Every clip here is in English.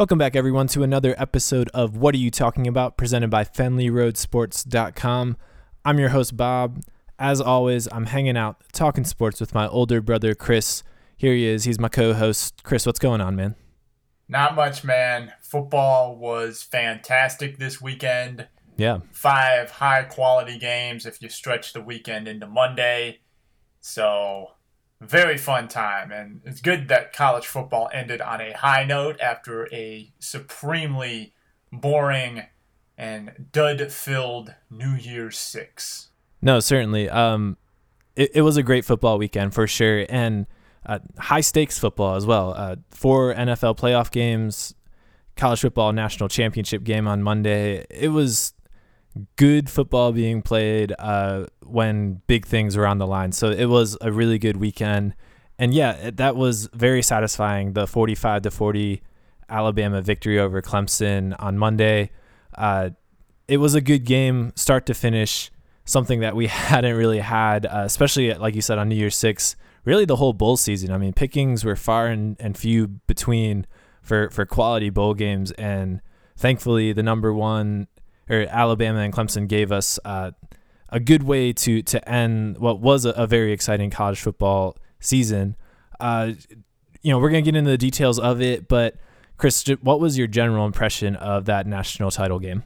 Welcome back, everyone, to another episode of What Are You Talking About, presented by FenleyRoadSports.com. I'm your host, Bob. As always, I'm hanging out talking sports with my older brother, Chris. Here he is. He's my co host. Chris, what's going on, man? Not much, man. Football was fantastic this weekend. Yeah. Five high quality games if you stretch the weekend into Monday. So very fun time and it's good that college football ended on a high note after a supremely boring and dud filled new year's six. No certainly. Um it, it was a great football weekend for sure and uh, high stakes football as well. Uh, four nfl playoff games college football national championship game on monday. It was good football being played uh, when big things were on the line. So it was a really good weekend. And yeah, that was very satisfying. The 45 to 40 Alabama victory over Clemson on Monday. Uh, it was a good game, start to finish, something that we hadn't really had, uh, especially like you said on New Year's Six. Really, the whole bowl season. I mean, pickings were far and, and few between for for quality bowl games, and thankfully, the number one or Alabama and Clemson gave us uh, a good way to to end what was a, a very exciting college football season. Uh, you know, we're gonna get into the details of it, but Chris, what was your general impression of that national title game?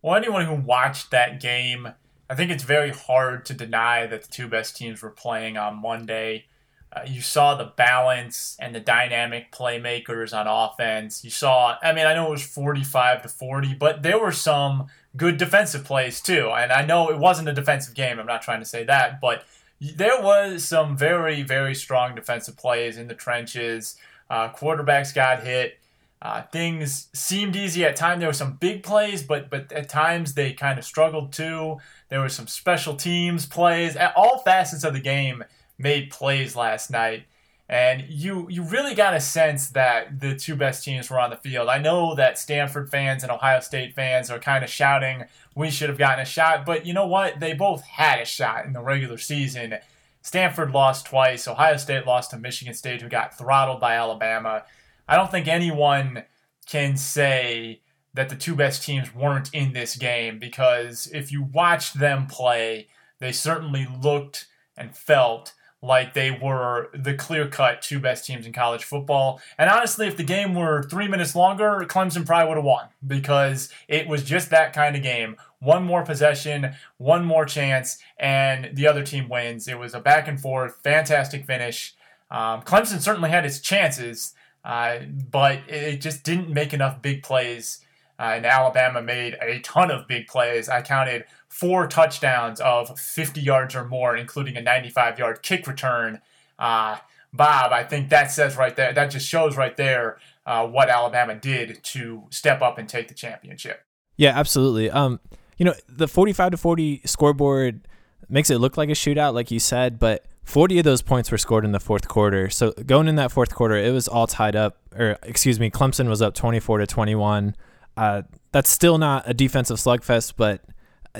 Well, anyone who watched that game, I think it's very hard to deny that the two best teams were playing on Monday. Uh, you saw the balance and the dynamic playmakers on offense. You saw, I mean, I know it was 45 to 40, but there were some good defensive plays too. And I know it wasn't a defensive game. I'm not trying to say that, but there was some very, very strong defensive plays in the trenches. Uh, quarterbacks got hit. Uh, things seemed easy at times. There were some big plays, but but at times they kind of struggled too. There were some special teams plays. At all facets of the game made plays last night. And you you really got a sense that the two best teams were on the field. I know that Stanford fans and Ohio State fans are kind of shouting, we should have gotten a shot, but you know what? They both had a shot in the regular season. Stanford lost twice. Ohio State lost to Michigan State, who got throttled by Alabama. I don't think anyone can say that the two best teams weren't in this game because if you watched them play, they certainly looked and felt like they were the clear cut two best teams in college football. And honestly, if the game were three minutes longer, Clemson probably would have won because it was just that kind of game. One more possession, one more chance, and the other team wins. It was a back and forth, fantastic finish. Um, Clemson certainly had its chances, uh, but it just didn't make enough big plays. Uh, and Alabama made a ton of big plays. I counted four touchdowns of 50 yards or more, including a 95 yard kick return. Uh, Bob, I think that says right there, that just shows right there uh, what Alabama did to step up and take the championship. Yeah, absolutely. Um, you know, the 45 to 40 scoreboard makes it look like a shootout, like you said, but 40 of those points were scored in the fourth quarter. So going in that fourth quarter, it was all tied up, or excuse me, Clemson was up 24 to 21. Uh, that's still not a defensive slugfest, but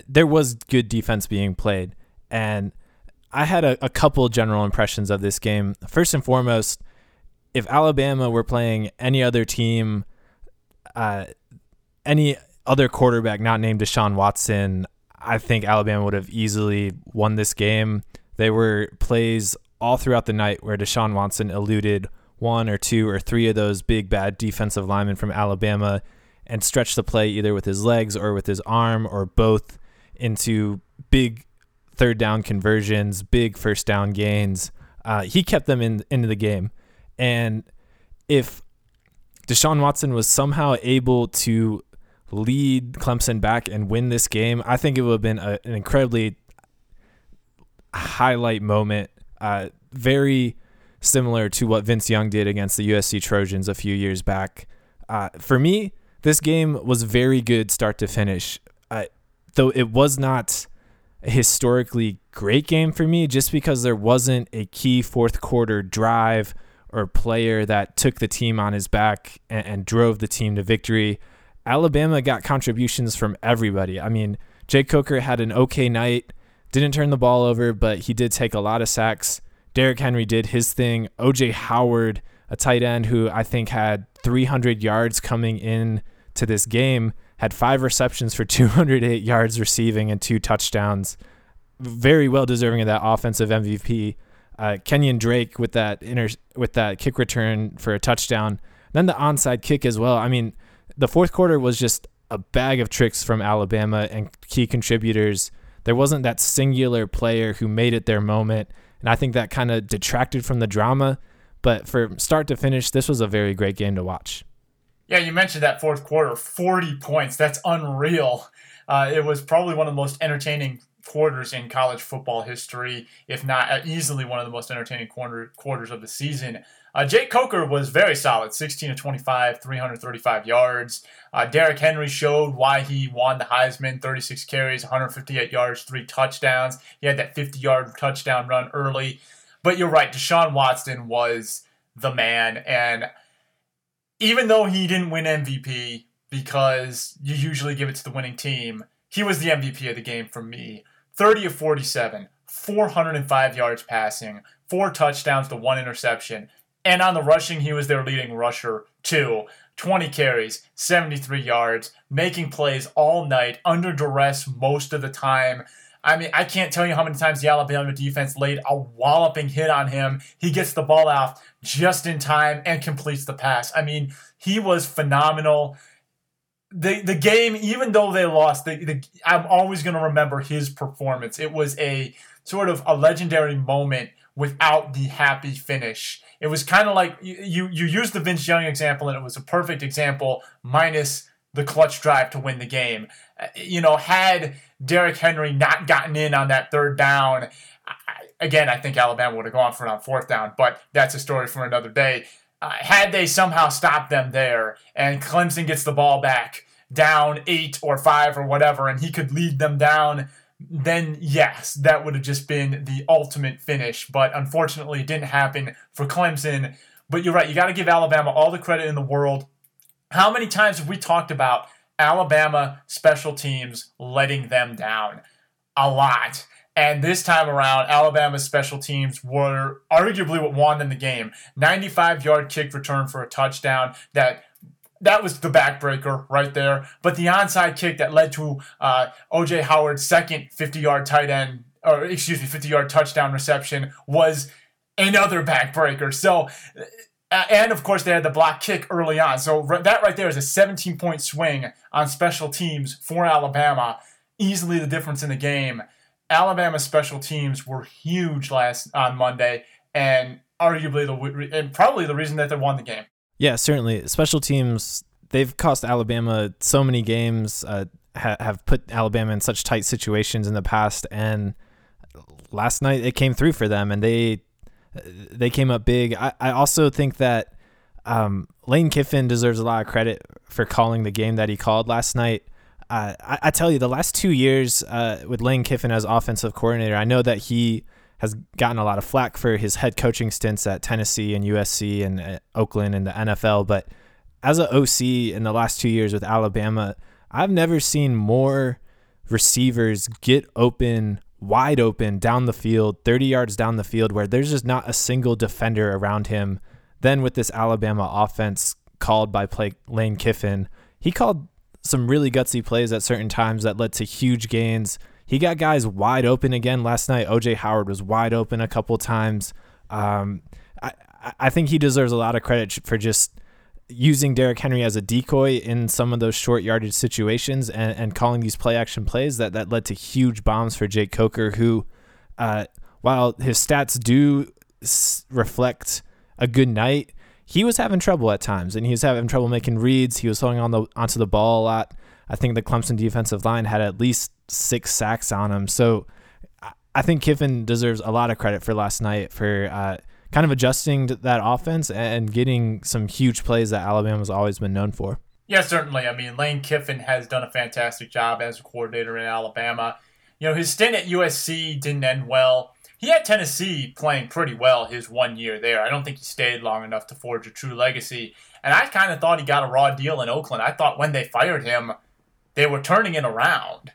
there was good defense being played. And I had a, a couple general impressions of this game. First and foremost, if Alabama were playing any other team, uh, any other quarterback not named Deshaun Watson, I think Alabama would have easily won this game. There were plays all throughout the night where Deshaun Watson eluded one or two or three of those big bad defensive linemen from Alabama and stretched the play either with his legs or with his arm or both into big third down conversions, big first down gains. Uh, he kept them in into the game, and if Deshaun Watson was somehow able to lead Clemson back and win this game, I think it would have been a, an incredibly highlight moment. Uh, very similar to what Vince Young did against the USC Trojans a few years back. Uh, for me, this game was very good start to finish. Uh, though it was not a historically great game for me just because there wasn't a key fourth quarter drive or player that took the team on his back and, and drove the team to victory. Alabama got contributions from everybody. I mean, Jake Coker had an okay night, didn't turn the ball over, but he did take a lot of sacks. Derrick Henry did his thing. OJ Howard, a tight end who I think had 300 yards coming in to this game, had five receptions for 208 yards receiving and two touchdowns. Very well deserving of that offensive MVP. Uh, Kenyon Drake with that inter- with that kick return for a touchdown. Then the onside kick as well. I mean, the fourth quarter was just a bag of tricks from Alabama and key contributors. There wasn't that singular player who made it their moment, and I think that kind of detracted from the drama. But from start to finish, this was a very great game to watch. Yeah, you mentioned that fourth quarter, 40 points. That's unreal. Uh, it was probably one of the most entertaining quarters in college football history, if not uh, easily one of the most entertaining quarter, quarters of the season. Uh, Jake Coker was very solid, 16 to 25, 335 yards. Uh, Derrick Henry showed why he won the Heisman, 36 carries, 158 yards, three touchdowns. He had that 50 yard touchdown run early. But you're right, Deshaun Watson was the man. And even though he didn't win MVP because you usually give it to the winning team, he was the MVP of the game for me. 30 of 47, 405 yards passing, four touchdowns to one interception. And on the rushing, he was their leading rusher, too. 20 carries, 73 yards, making plays all night, under duress most of the time. I mean, I can't tell you how many times the Alabama defense laid a walloping hit on him. He gets the ball out just in time and completes the pass. I mean, he was phenomenal. The the game, even though they lost, the, the, I'm always going to remember his performance. It was a sort of a legendary moment without the happy finish. It was kind of like you you used the Vince Young example, and it was a perfect example minus the clutch drive to win the game. Uh, you know, had Derrick Henry not gotten in on that third down, I, again, I think Alabama would have gone for it on fourth down, but that's a story for another day. Uh, had they somehow stopped them there and Clemson gets the ball back down eight or five or whatever, and he could lead them down, then yes, that would have just been the ultimate finish. But unfortunately, it didn't happen for Clemson. But you're right, you got to give Alabama all the credit in the world. How many times have we talked about Alabama special teams letting them down? A lot. And this time around, Alabama's special teams were arguably what won them the game. 95 yard kick return for a touchdown that that was the backbreaker right there. But the onside kick that led to uh, OJ Howard's second 50 yard tight end, or excuse me, 50 yard touchdown reception was another backbreaker. So, and of course, they had the block kick early on. So that right there is a 17 point swing on special teams for Alabama. Easily the difference in the game. Alabama special teams were huge last on Monday, and arguably the and probably the reason that they won the game. Yeah, certainly. Special teams they've cost Alabama so many games. Uh, ha- have put Alabama in such tight situations in the past, and last night it came through for them, and they they came up big. I, I also think that um, Lane Kiffin deserves a lot of credit for calling the game that he called last night uh, I, I, tell you, the last two years uh, with Lane Kiffin as offensive coordinator, I know that he has gotten a lot of flack for his head coaching stints at Tennessee and USC and uh, Oakland and the NFL. But as an OC in the last two years with Alabama, I've never seen more receivers get open, wide open down the field, 30 yards down the field, where there's just not a single defender around him. Then with this Alabama offense called by play Lane Kiffin, he called some really gutsy plays at certain times that led to huge gains. He got guys wide open again last night. OJ Howard was wide open a couple times. Um, I, I think he deserves a lot of credit for just using Derrick Henry as a decoy in some of those short yardage situations and, and calling these play action plays that, that led to huge bombs for Jake Coker, who, uh, while his stats do s- reflect a good night, he was having trouble at times, and he was having trouble making reads. He was holding on the onto the ball a lot. I think the Clemson defensive line had at least six sacks on him. So I think Kiffin deserves a lot of credit for last night for uh, kind of adjusting that offense and getting some huge plays that Alabama's always been known for. Yeah, certainly. I mean, Lane Kiffin has done a fantastic job as a coordinator in Alabama. You know, his stint at USC didn't end well he had Tennessee playing pretty well his one year there. I don't think he stayed long enough to forge a true legacy. And I kind of thought he got a raw deal in Oakland. I thought when they fired him, they were turning it around.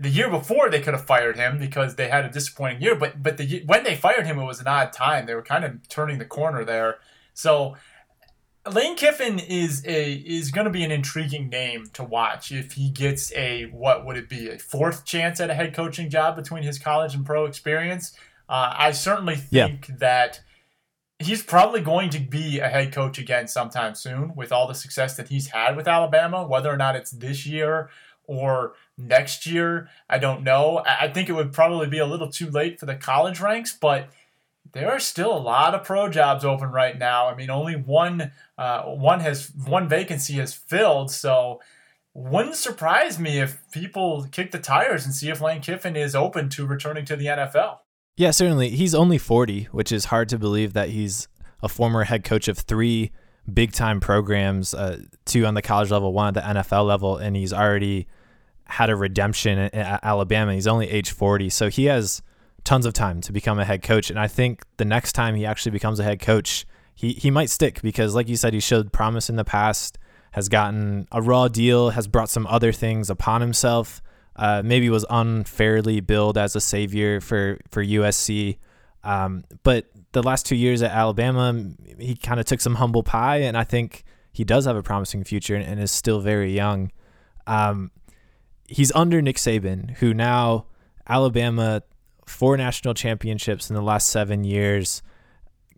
The year before, they could have fired him because they had a disappointing year. But but the, when they fired him, it was an odd time. They were kind of turning the corner there. So Lane Kiffin is a is going to be an intriguing name to watch if he gets a what would it be a fourth chance at a head coaching job between his college and pro experience. Uh, I certainly think yeah. that he's probably going to be a head coach again sometime soon with all the success that he's had with Alabama. Whether or not it's this year or next year, I don't know. I think it would probably be a little too late for the college ranks, but there are still a lot of pro jobs open right now. I mean, only one uh, one has one vacancy has filled, so wouldn't surprise me if people kick the tires and see if Lane Kiffin is open to returning to the NFL. Yeah, certainly. He's only 40, which is hard to believe that he's a former head coach of three big time programs, uh, two on the college level, one at the NFL level, and he's already had a redemption at Alabama. He's only age 40, so he has tons of time to become a head coach. And I think the next time he actually becomes a head coach, he, he might stick because, like you said, he showed promise in the past, has gotten a raw deal, has brought some other things upon himself. Uh, maybe was unfairly billed as a savior for for USC, um, but the last two years at Alabama, he kind of took some humble pie, and I think he does have a promising future and, and is still very young. Um, he's under Nick Saban, who now Alabama four national championships in the last seven years.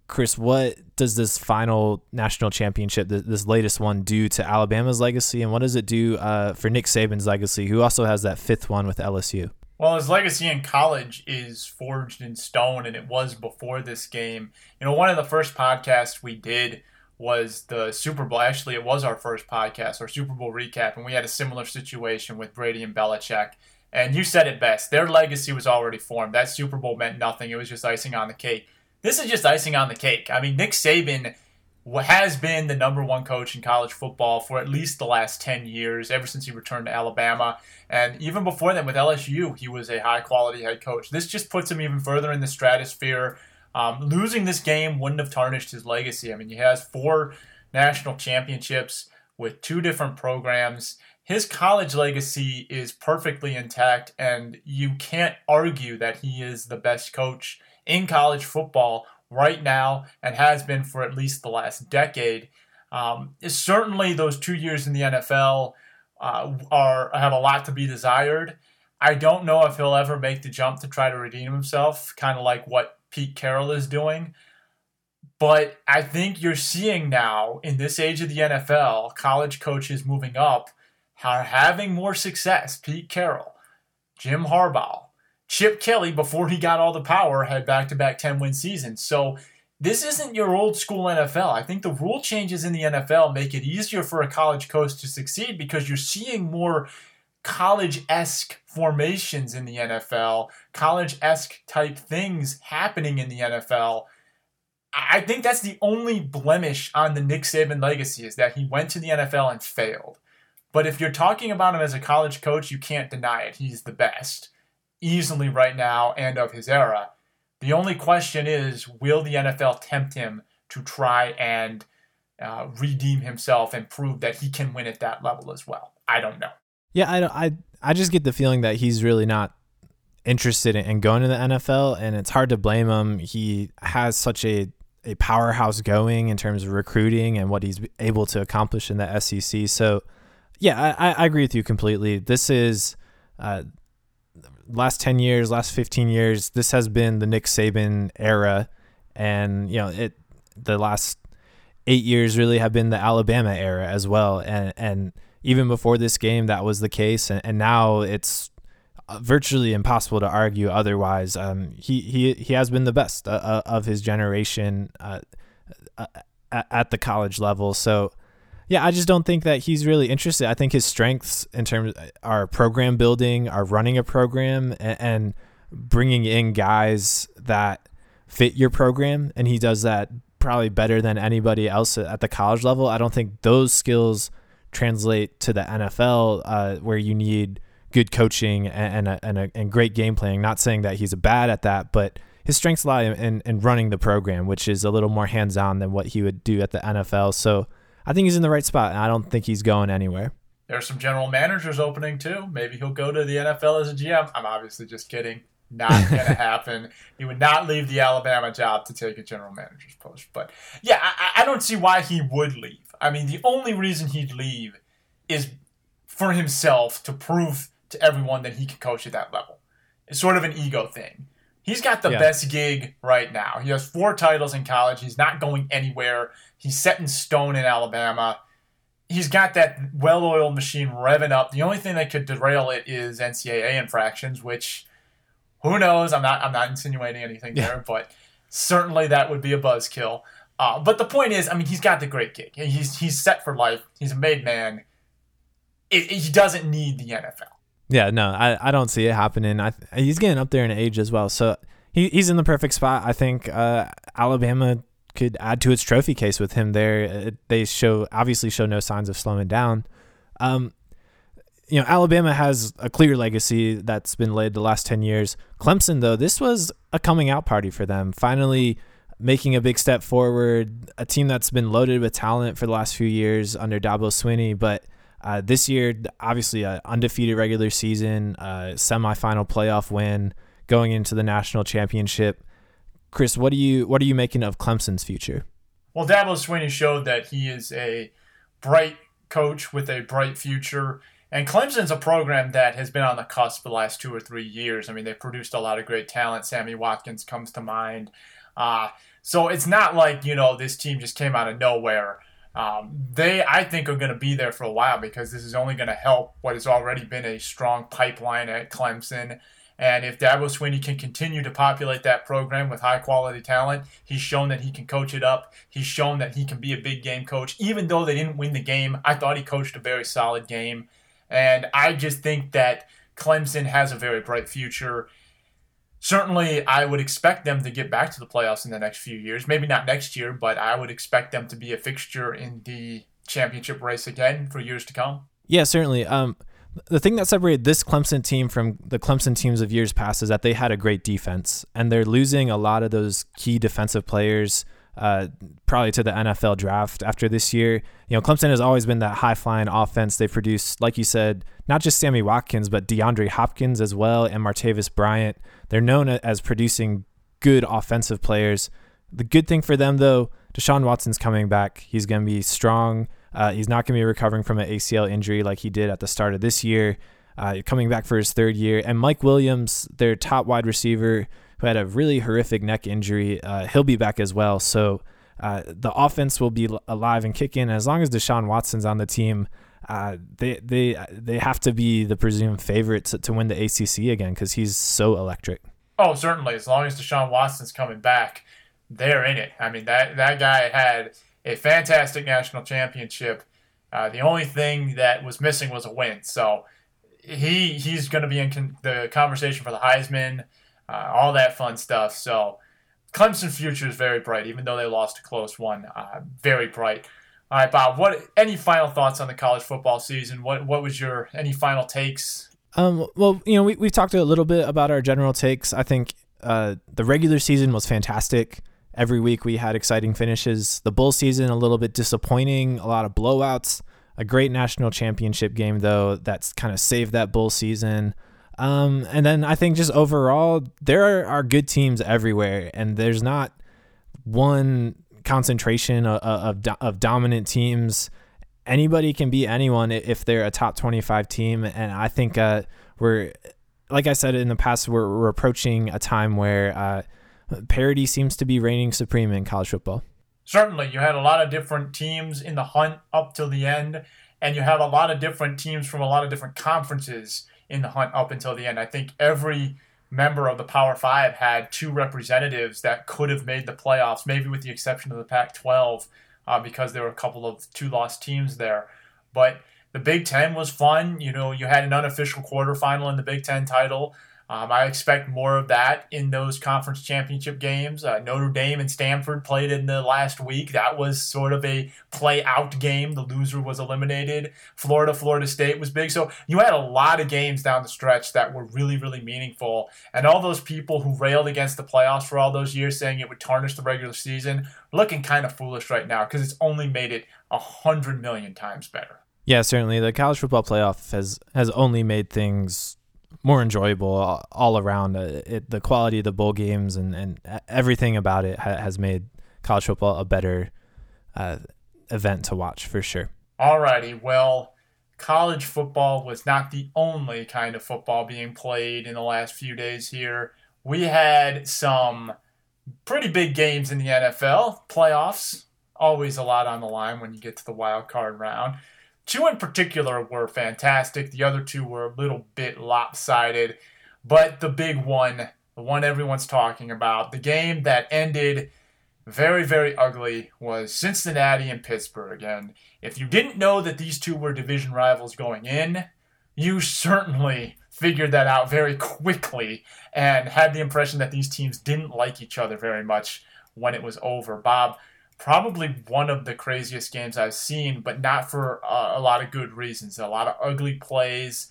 Chris, what does this final national championship, this latest one, do to Alabama's legacy, and what does it do uh, for Nick Saban's legacy, who also has that fifth one with LSU? Well, his legacy in college is forged in stone, and it was before this game. You know, one of the first podcasts we did was the Super Bowl. Actually, it was our first podcast, our Super Bowl recap, and we had a similar situation with Brady and Belichick. And you said it best. Their legacy was already formed. That Super Bowl meant nothing. It was just icing on the cake. This is just icing on the cake. I mean, Nick Saban has been the number one coach in college football for at least the last 10 years, ever since he returned to Alabama. And even before that, with LSU, he was a high quality head coach. This just puts him even further in the stratosphere. Um, losing this game wouldn't have tarnished his legacy. I mean, he has four national championships with two different programs his college legacy is perfectly intact, and you can't argue that he is the best coach in college football right now and has been for at least the last decade. Um, certainly, those two years in the NFL uh, are have a lot to be desired. I don't know if he'll ever make the jump to try to redeem himself, kind of like what Pete Carroll is doing. But I think you're seeing now in this age of the NFL, college coaches moving up are having more success. Pete Carroll, Jim Harbaugh, Chip Kelly, before he got all the power, had back to back 10 win seasons. So this isn't your old school NFL. I think the rule changes in the NFL make it easier for a college coach to succeed because you're seeing more college esque formations in the NFL, college esque type things happening in the NFL. I think that's the only blemish on the Nick Saban legacy is that he went to the NFL and failed. But if you're talking about him as a college coach, you can't deny it. He's the best, easily right now and of his era. The only question is will the NFL tempt him to try and uh, redeem himself and prove that he can win at that level as well? I don't know. Yeah, I, I, I just get the feeling that he's really not interested in going to the NFL, and it's hard to blame him. He has such a a powerhouse going in terms of recruiting and what he's able to accomplish in the SEC. So yeah, I, I agree with you completely. This is uh, last ten years, last fifteen years. This has been the Nick Saban era, and you know it. The last eight years really have been the Alabama era as well, and and even before this game, that was the case, and, and now it's uh, virtually impossible to argue otherwise. Um, he he he has been the best uh, uh of his generation uh, uh at the college level. So yeah, I just don't think that he's really interested. I think his strengths in terms are program building, are running a program, and, and bringing in guys that fit your program, and he does that probably better than anybody else at the college level. I don't think those skills translate to the NFL, uh, where you need good coaching and and, a, and, a, and great game playing. Not saying that he's bad at that, but his strengths lie in, in running the program, which is a little more hands on than what he would do at the NFL. So I think he's in the right spot, and I don't think he's going anywhere. There's some general managers opening too. Maybe he'll go to the NFL as a GM. I'm obviously just kidding. Not going to happen. He would not leave the Alabama job to take a general manager's post. But yeah, I, I don't see why he would leave. I mean, the only reason he'd leave is for himself to prove to everyone that he can coach at that level. It's sort of an ego thing. He's got the yeah. best gig right now. He has four titles in college. He's not going anywhere. He's set in stone in Alabama. He's got that well oiled machine revving up. The only thing that could derail it is NCAA infractions, which who knows? I'm not I'm not insinuating anything yeah. there, but certainly that would be a buzzkill. Uh, but the point is, I mean, he's got the great gig. He's he's set for life. He's a made man. It, it, he doesn't need the NFL. Yeah, no, I, I don't see it happening. I he's getting up there in age as well, so he, he's in the perfect spot. I think uh, Alabama could add to its trophy case with him there. Uh, they show obviously show no signs of slowing down. Um, you know, Alabama has a clear legacy that's been laid the last 10 years. Clemson, though, this was a coming out party for them. Finally making a big step forward, a team that's been loaded with talent for the last few years under Dabo Swinney, but uh, this year, obviously, an undefeated regular season, uh, semifinal playoff win, going into the national championship. Chris, what do you what are you making of Clemson's future? Well, Dabo Swinney showed that he is a bright coach with a bright future. And Clemson's a program that has been on the cusp for the last two or three years. I mean, they've produced a lot of great talent. Sammy Watkins comes to mind. Uh, so it's not like, you know, this team just came out of nowhere. Um, they, I think, are going to be there for a while because this is only going to help what has already been a strong pipeline at Clemson. And if Dabo Swinney can continue to populate that program with high quality talent, he's shown that he can coach it up. He's shown that he can be a big game coach. Even though they didn't win the game, I thought he coached a very solid game. And I just think that Clemson has a very bright future. Certainly, I would expect them to get back to the playoffs in the next few years. Maybe not next year, but I would expect them to be a fixture in the championship race again for years to come. Yeah, certainly. Um, the thing that separated this Clemson team from the Clemson teams of years past is that they had a great defense, and they're losing a lot of those key defensive players. Uh, probably to the NFL draft after this year. You know, Clemson has always been that high flying offense. They produced, like you said, not just Sammy Watkins, but DeAndre Hopkins as well and Martavis Bryant. They're known as producing good offensive players. The good thing for them, though, Deshaun Watson's coming back. He's going to be strong. Uh, he's not going to be recovering from an ACL injury like he did at the start of this year. Uh, coming back for his third year. And Mike Williams, their top wide receiver, who had a really horrific neck injury, uh, he'll be back as well. So uh, the offense will be alive and kicking. As long as Deshaun Watson's on the team, uh, they they they have to be the presumed favorites to, to win the ACC again because he's so electric. Oh, certainly. As long as Deshaun Watson's coming back, they're in it. I mean that that guy had a fantastic national championship. Uh, the only thing that was missing was a win. So he he's going to be in con- the conversation for the Heisman, uh, all that fun stuff. So Clemson future is very bright, even though they lost a close one. Uh, very bright. All right, Bob. What any final thoughts on the college football season? What what was your any final takes? Um, well, you know, we we've talked a little bit about our general takes. I think uh, the regular season was fantastic. Every week we had exciting finishes. The bowl season a little bit disappointing, a lot of blowouts. A great national championship game though that's kind of saved that bowl season. Um, and then I think just overall there are good teams everywhere, and there's not one concentration of, of, of dominant teams. Anybody can beat anyone if they're a top 25 team, and I think uh, we're like I said in the past, we're, we're approaching a time where uh, parity seems to be reigning supreme in college football. Certainly, you had a lot of different teams in the hunt up till the end, and you have a lot of different teams from a lot of different conferences in the hunt up until the end. I think every member of the Power Five had two representatives that could have made the playoffs, maybe with the exception of the Pac 12, uh, because there were a couple of two lost teams there. But the Big Ten was fun. You know, you had an unofficial quarterfinal in the Big Ten title. Um, I expect more of that in those conference championship games. Uh, Notre Dame and Stanford played in the last week. That was sort of a play out game. The loser was eliminated. Florida, Florida State was big. So you had a lot of games down the stretch that were really, really meaningful. And all those people who railed against the playoffs for all those years, saying it would tarnish the regular season, looking kind of foolish right now because it's only made it a hundred million times better. Yeah, certainly. The college football playoff has has only made things more enjoyable all around. Uh, it, the quality of the bowl games and, and everything about it ha- has made college football a better uh, event to watch for sure. Alrighty, well, college football was not the only kind of football being played in the last few days here. We had some pretty big games in the NFL playoffs. Always a lot on the line when you get to the wild card round. Two in particular were fantastic. The other two were a little bit lopsided. But the big one, the one everyone's talking about, the game that ended very, very ugly was Cincinnati and Pittsburgh. And if you didn't know that these two were division rivals going in, you certainly figured that out very quickly and had the impression that these teams didn't like each other very much when it was over. Bob, probably one of the craziest games I've seen, but not for uh, a lot of good reasons. A lot of ugly plays.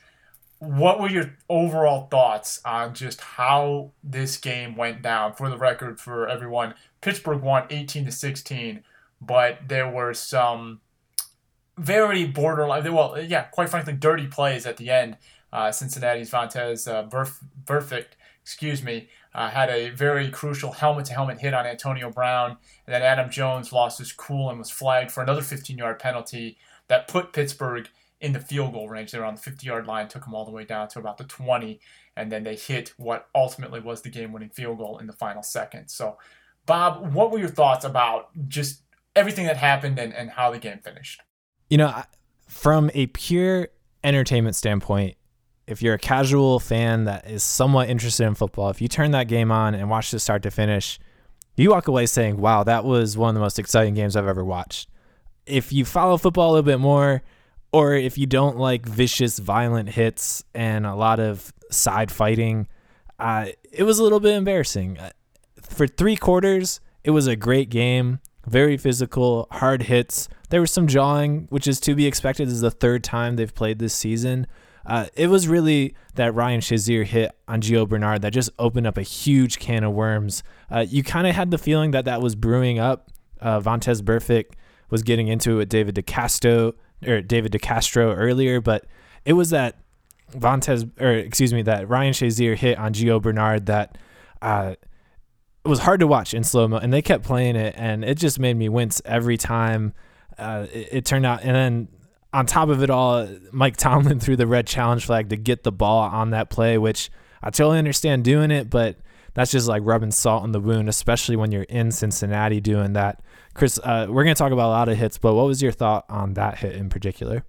What were your overall thoughts on just how this game went down? For the record, for everyone, Pittsburgh won 18 to 16, but there were some very borderline, well, yeah, quite frankly, dirty plays at the end. Uh, Cincinnati's Vontaze uh, Burfict, excuse me, uh, had a very crucial helmet-to-helmet hit on Antonio Brown, and then Adam Jones lost his cool and was flagged for another 15-yard penalty that put Pittsburgh in the field goal range. They were on the 50-yard line, took them all the way down to about the 20, and then they hit what ultimately was the game-winning field goal in the final second. So, Bob, what were your thoughts about just everything that happened and, and how the game finished? You know, from a pure entertainment standpoint, if you're a casual fan that is somewhat interested in football, if you turn that game on and watch it start to finish, you walk away saying, wow, that was one of the most exciting games I've ever watched. If you follow football a little bit more, or if you don't like vicious, violent hits and a lot of side fighting, uh, it was a little bit embarrassing. Uh, for three quarters, it was a great game, very physical, hard hits. There was some jawing, which is to be expected. This is the third time they've played this season. Uh, it was really that Ryan Shazier hit on Gio Bernard that just opened up a huge can of worms. Uh, you kind of had the feeling that that was brewing up. Uh, Vontaze Burfict was getting into it with David DeCastro or David DeCastro earlier, but it was that Vontaze or excuse me that Ryan Shazier hit on Gio Bernard that uh, it was hard to watch in slow mo, and they kept playing it, and it just made me wince every time. Uh, it, it, turned out, and then on top of it all, Mike Tomlin threw the red challenge flag to get the ball on that play, which I totally understand doing it, but that's just like rubbing salt in the wound, especially when you're in Cincinnati doing that. Chris, uh, we're going to talk about a lot of hits, but what was your thought on that hit in particular?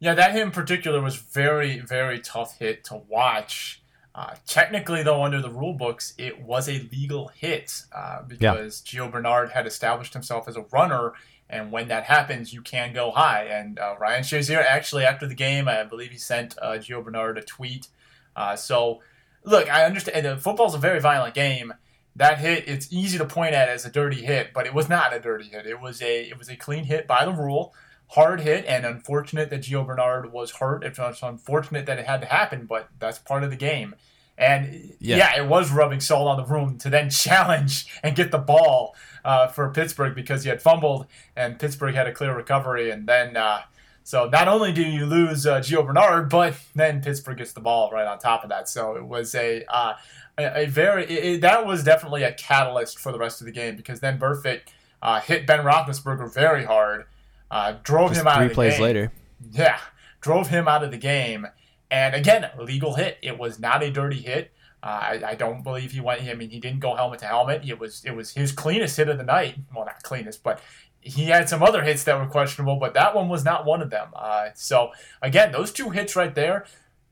Yeah, that hit in particular was very, very tough hit to watch. Uh, technically, though, under the rule books, it was a legal hit uh, because yeah. Gio Bernard had established himself as a runner and when that happens, you can go high. And uh, Ryan Shazier actually, after the game, I believe he sent uh, Gio Bernard a tweet. Uh, so, look, I understand. Uh, football's a very violent game. That hit, it's easy to point at as a dirty hit, but it was not a dirty hit. It was a it was a clean hit by the rule, hard hit, and unfortunate that Gio Bernard was hurt. It's unfortunate that it had to happen, but that's part of the game. And yeah. yeah. it was rubbing salt on the room to then challenge and get the ball uh, for Pittsburgh because he had fumbled and Pittsburgh had a clear recovery. And then, uh, so not only do you lose uh, Gio Bernard, but then Pittsburgh gets the ball right on top of that. So it was a, uh, a, a, very, it, that was definitely a catalyst for the rest of the game because then Burfict uh, hit Ben Roethlisberger very hard, uh, drove Just him out of the plays game. later. Yeah, drove him out of the game and again, legal hit. It was not a dirty hit. Uh, I, I, don't believe he went. I mean, he didn't go helmet to helmet. It was it was his cleanest hit of the night. Well, not cleanest, but he had some other hits that were questionable. But that one was not one of them. Uh, so again, those two hits right there,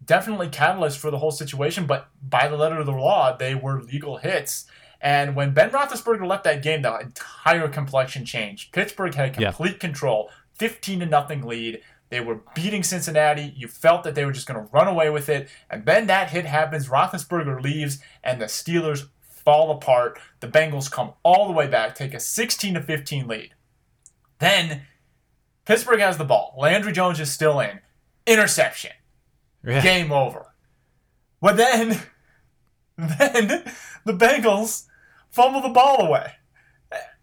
definitely catalyst for the whole situation. But by the letter of the law, they were legal hits. And when Ben Roethlisberger left that game, the entire complexion changed. Pittsburgh had complete yeah. control, fifteen to nothing lead. They were beating Cincinnati. You felt that they were just going to run away with it. And then that hit happens. Roethlisberger leaves, and the Steelers fall apart. The Bengals come all the way back, take a 16 to 15 lead. Then Pittsburgh has the ball. Landry Jones is still in. Interception. Yeah. Game over. But then, then the Bengals fumble the ball away.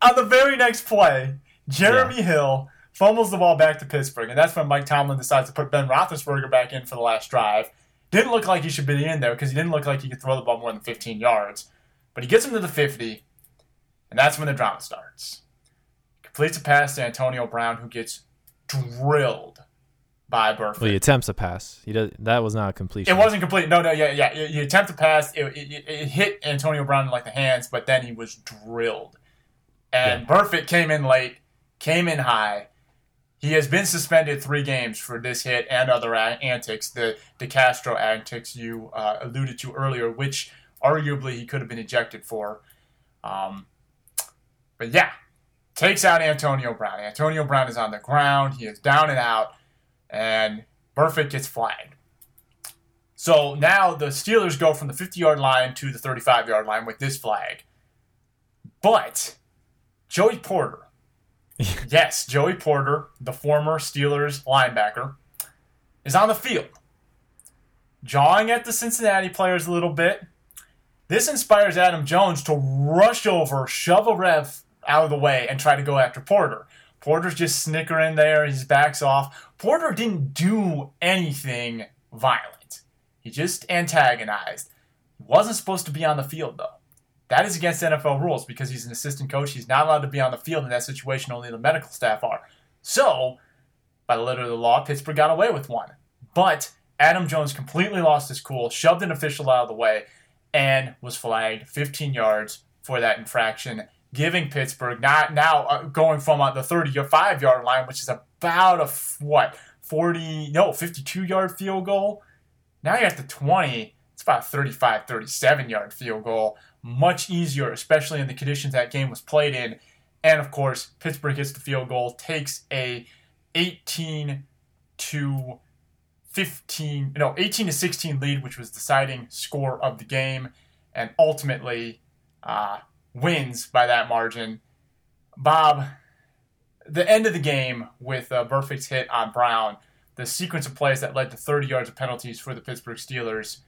On the very next play, Jeremy yeah. Hill fumbles the ball back to Pittsburgh, and that's when Mike Tomlin decides to put Ben Roethlisberger back in for the last drive. Didn't look like he should be in there because he didn't look like he could throw the ball more than 15 yards. But he gets him to the 50, and that's when the drama starts. Completes a pass to Antonio Brown, who gets drilled by Burfict. Well, he attempts a pass. He does. That was not a completion. It wasn't complete. No, no, yeah, yeah. He attempted to pass. It, it, it, hit Antonio Brown in like the hands, but then he was drilled. And yeah. Burfict came in late, came in high. He has been suspended three games for this hit and other antics, the DeCastro antics you uh, alluded to earlier, which arguably he could have been ejected for. Um, but yeah, takes out Antonio Brown. Antonio Brown is on the ground. He is down and out, and Burfict gets flagged. So now the Steelers go from the 50 yard line to the 35 yard line with this flag. But Joey Porter, yes, Joey Porter, the former Steelers linebacker, is on the field, jawing at the Cincinnati players a little bit. This inspires Adam Jones to rush over, shove a ref out of the way, and try to go after Porter. Porter's just snickering there, his back's off. Porter didn't do anything violent, he just antagonized. He wasn't supposed to be on the field, though. That is against NFL rules because he's an assistant coach. He's not allowed to be on the field in that situation, only the medical staff are. So, by the letter of the law, Pittsburgh got away with one. But Adam Jones completely lost his cool, shoved an official out of the way, and was flagged 15 yards for that infraction, giving Pittsburgh not now uh, going from uh, the 35 yard line, which is about a what 40 no 52 yard field goal. Now you're at the 20. It's about a 35 37 yard field goal. Much easier, especially in the conditions that game was played in. And of course, Pittsburgh gets the field goal, takes a 18 to 15, no, 18 to 16 lead, which was the deciding score of the game, and ultimately uh, wins by that margin. Bob, the end of the game with a Burfict's hit on Brown, the sequence of plays that led to 30 yards of penalties for the Pittsburgh Steelers.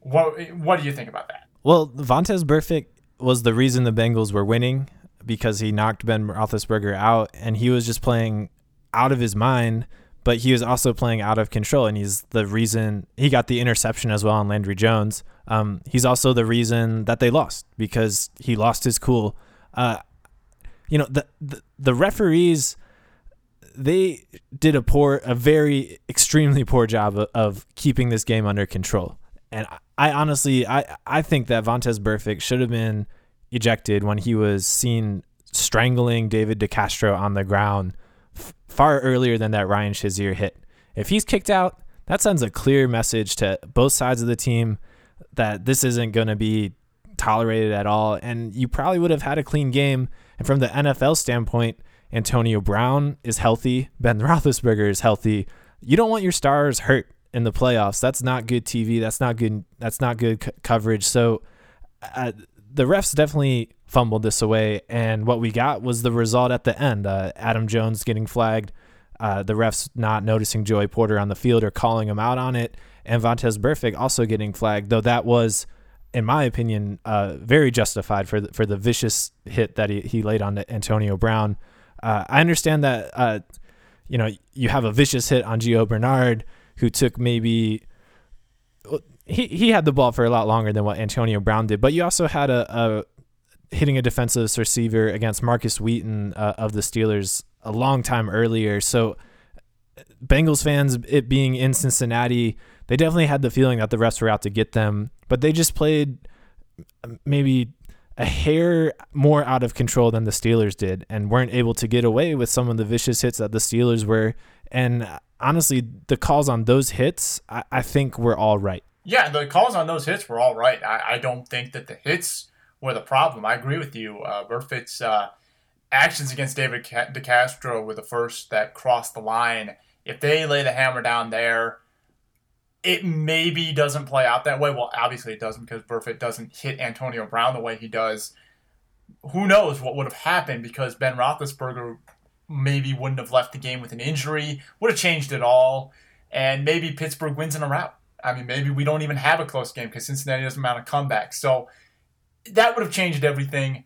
What what do you think about that? Well, Vontaze Burfict was the reason the Bengals were winning because he knocked Ben Roethlisberger out, and he was just playing out of his mind but he was also playing out of control, and he's the reason he got the interception as well on Landry Jones. Um, he's also the reason that they lost because he lost his cool. Uh, you know, the, the the referees they did a poor, a very extremely poor job of, of keeping this game under control. And I, I honestly, I I think that Vontaze Burfict should have been ejected when he was seen strangling David DeCastro on the ground far earlier than that Ryan Shazier hit. If he's kicked out, that sends a clear message to both sides of the team that this isn't going to be tolerated at all. And you probably would have had a clean game. And from the NFL standpoint, Antonio Brown is healthy. Ben Roethlisberger is healthy. You don't want your stars hurt in the playoffs. That's not good TV. That's not good. That's not good coverage. So uh, the refs definitely fumbled this away, and what we got was the result at the end. Uh, Adam Jones getting flagged, uh, the refs not noticing Joey Porter on the field or calling him out on it, and Vontaze Burfict also getting flagged. Though that was, in my opinion, uh, very justified for the, for the vicious hit that he, he laid on Antonio Brown. Uh, I understand that uh, you know you have a vicious hit on Gio Bernard, who took maybe he, he had the ball for a lot longer than what Antonio Brown did, but you also had a, a hitting a defensive receiver against Markus Wheaton uh, of the Steelers a long time earlier. So Bengals fans, it being in Cincinnati, they definitely had the feeling that the refs were out to get them, but they just played maybe a hair more out of control than the Steelers did and weren't able to get away with some of the vicious hits that the Steelers were. And honestly, the calls on those hits, I, I think were all right. Yeah, the calls on those hits were all right. I, I don't think that the hits were the problem. I agree with you. Uh, Burfict's uh, actions against David DeCastro were the first that crossed the line. If they lay the hammer down there, it maybe doesn't play out that way. Well, obviously it doesn't because Burfict doesn't hit Antonio Brown the way he does. Who knows what would have happened because Ben Roethlisberger maybe wouldn't have left the game with an injury, would have changed it all, and maybe Pittsburgh wins in a rout. I mean, maybe we don't even have a close game because Cincinnati doesn't mount a comeback. So that would have changed everything.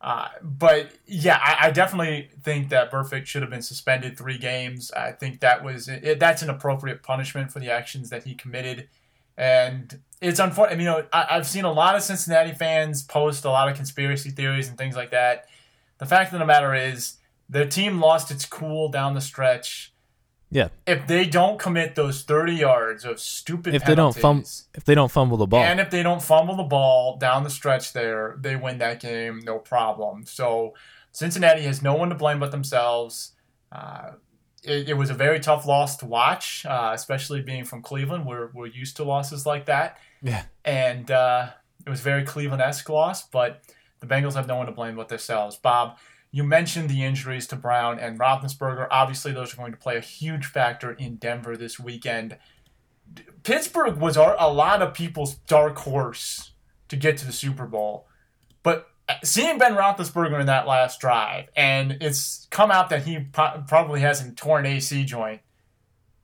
Uh, but yeah, I, I, definitely think that Burfict should have been suspended three games. I think that was it, that's an appropriate punishment for the actions that he committed. And it's unfortunate. You know, I, I've seen a lot of Cincinnati fans post a lot of conspiracy theories and things like that. The fact of the matter is, their team lost its cool down the stretch. Yeah. If they don't commit those 30 yards of stupid if they don't fumble, if they don't fumble the ball, and if they don't fumble the ball down the stretch, there they win that game, no problem. So Cincinnati has no one to blame but themselves. Uh, it, it, was a very tough loss to watch, uh, especially being from Cleveland. We're we're used to losses like that. Yeah. And uh, it was very Cleveland esque loss, but the Bengals have no one to blame but themselves. Bob, you mentioned the injuries to Brown and Roethlisberger. Obviously, those are going to play a huge factor in Denver this weekend. Pittsburgh was a lot of people's dark horse to get to the Super Bowl, but uh, seeing Ben Roethlisberger in that last drive, and it's come out that he probably has a torn AC joint.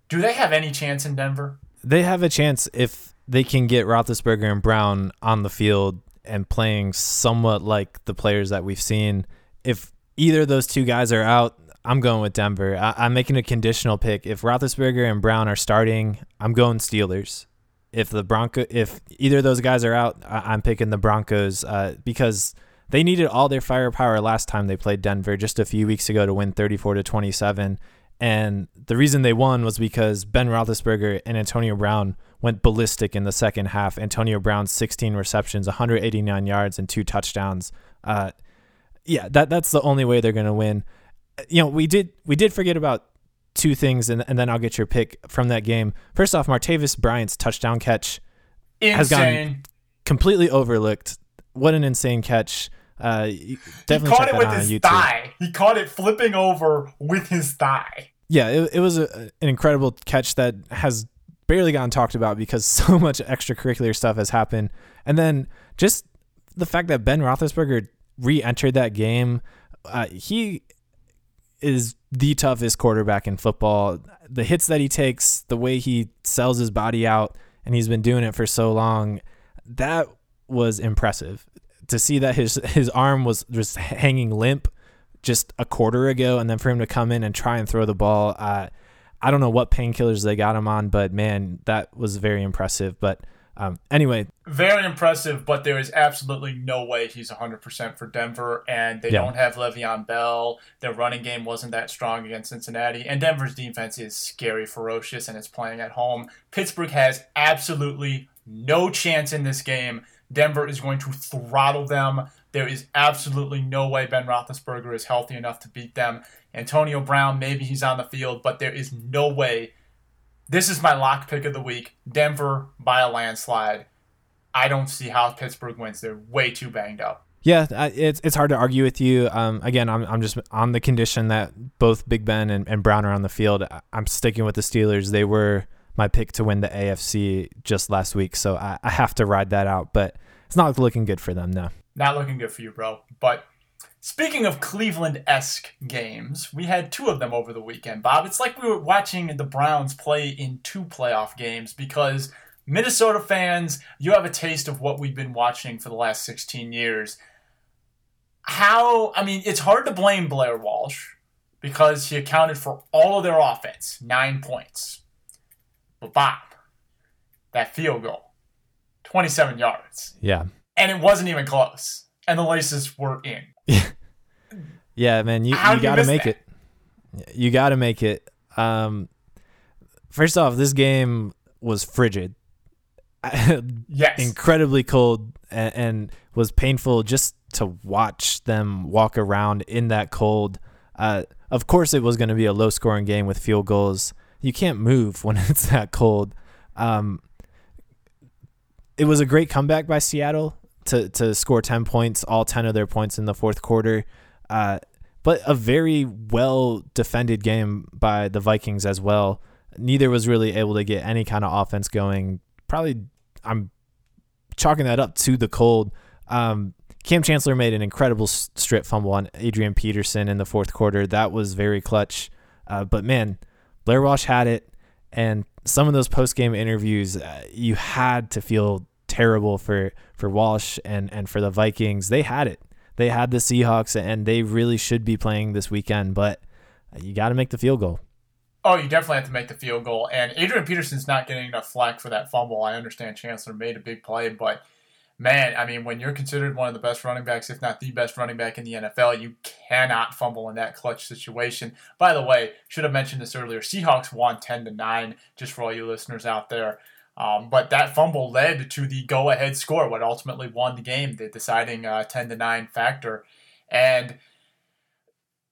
Do they have any chance in Denver? They have a chance if they can get Roethlisberger and Brown on the field and playing somewhat like the players that we've seen. If either of those two guys are out, I'm going with Denver. I, am making a conditional pick. If Roethlisberger and Brown are starting, I'm going Steelers. If the Bronco, if either of those guys are out, I, am picking the Broncos uh, because they needed all their firepower last time they played Denver just a few weeks ago to win 34 to 27. And the reason they won was because Ben Roethlisberger and Antonio Brown went ballistic in the second half. Antonio Brown 16 receptions, 189 yards, and two touchdowns. Uh, yeah, that that's the only way they're going to win. You know, we did we did forget about two things, and and then I'll get your pick from that game. First off, Martavis Bryant's touchdown catch insane. has gone completely overlooked. What an insane catch! Uh, definitely he caught it with his YouTube. thigh. He caught it flipping over with his thigh. Yeah, it, it was a, an incredible catch that has barely gotten talked about because so much extracurricular stuff has happened. And then just the fact that Ben Roethlisberger re-entered that game. Uh, he is the toughest quarterback in football. The hits that he takes, the way he sells his body out, and he's been doing it for so long, that was impressive. To see that his his arm was just hanging limp just a quarter ago, and then for him to come in and try and throw the ball, uh, I don't know what painkillers they got him on, but man, that was very impressive. But um, anyway, very impressive, but there is absolutely no way he's 100% for Denver, and they yeah. don't have Le'Veon Bell. Their running game wasn't that strong against Cincinnati, and Denver's defense is scary, ferocious, and it's playing at home. Pittsburgh has absolutely no chance in this game. Denver is going to throttle them. There is absolutely no way Ben Roethlisberger is healthy enough to beat them. Antonio Brown, maybe he's on the field, but there is no way this is my lock pick of the week. Denver by a landslide. I don't see how Pittsburgh wins. They're way too banged up. Yeah, it's it's hard to argue with you. Um, again, I'm I'm just on the condition that both Big Ben and, and Brown are on the field. I'm sticking with the Steelers. They were my pick to win the AFC just last week, so I, I have to ride that out. But it's not looking good for them, no. Not looking good for you, bro. But Speaking of Cleveland esque games, we had two of them over the weekend, Bob. It's like we were watching the Browns play in two playoff games because Minnesota fans, you have a taste of what we've been watching for the last 16 years. How, I mean, it's hard to blame Blair Walsh because he accounted for all of their offense, nine points. But Bob, that field goal, 27 yards. Yeah. And it wasn't even close. And the laces were in. Yeah, man, you, you got to make that? it. You got to make it. Um, first off, this game was frigid. yes. Incredibly cold and, and, was painful just to watch them walk around in that cold. Uh, of course, it was going to be a low scoring game with field goals. You can't move when it's that cold. Um, it was a great comeback by Seattle to, to score 10 points, all 10 of their points in the fourth quarter. Uh, but a very well defended game by the Vikings as well. Neither was really able to get any kind of offense going. Probably, I'm chalking that up to the cold. Um, Kam Chancellor made an incredible strip fumble on Adrian Peterson in the fourth quarter. That was very clutch. Uh, but man, Blair Walsh had it, and some of those post game interviews, uh, you had to feel terrible for for Walsh and and for the Vikings. They had it they had the Seahawks and they really should be playing this weekend, but you got to make the field goal. Oh, you definitely have to make the field goal. And Adrian Peterson's not getting enough flack for that fumble. I understand Chancellor made a big play, but man, I mean, when you're considered one of the best running backs, if not the best running back in the NFL, you cannot fumble in that clutch situation. By the way, should have mentioned this earlier. Seahawks won 10 to 9, just for all you listeners out there. Um, but that fumble led to the go-ahead score, what ultimately won the game, the deciding uh, 10 to 9 factor. And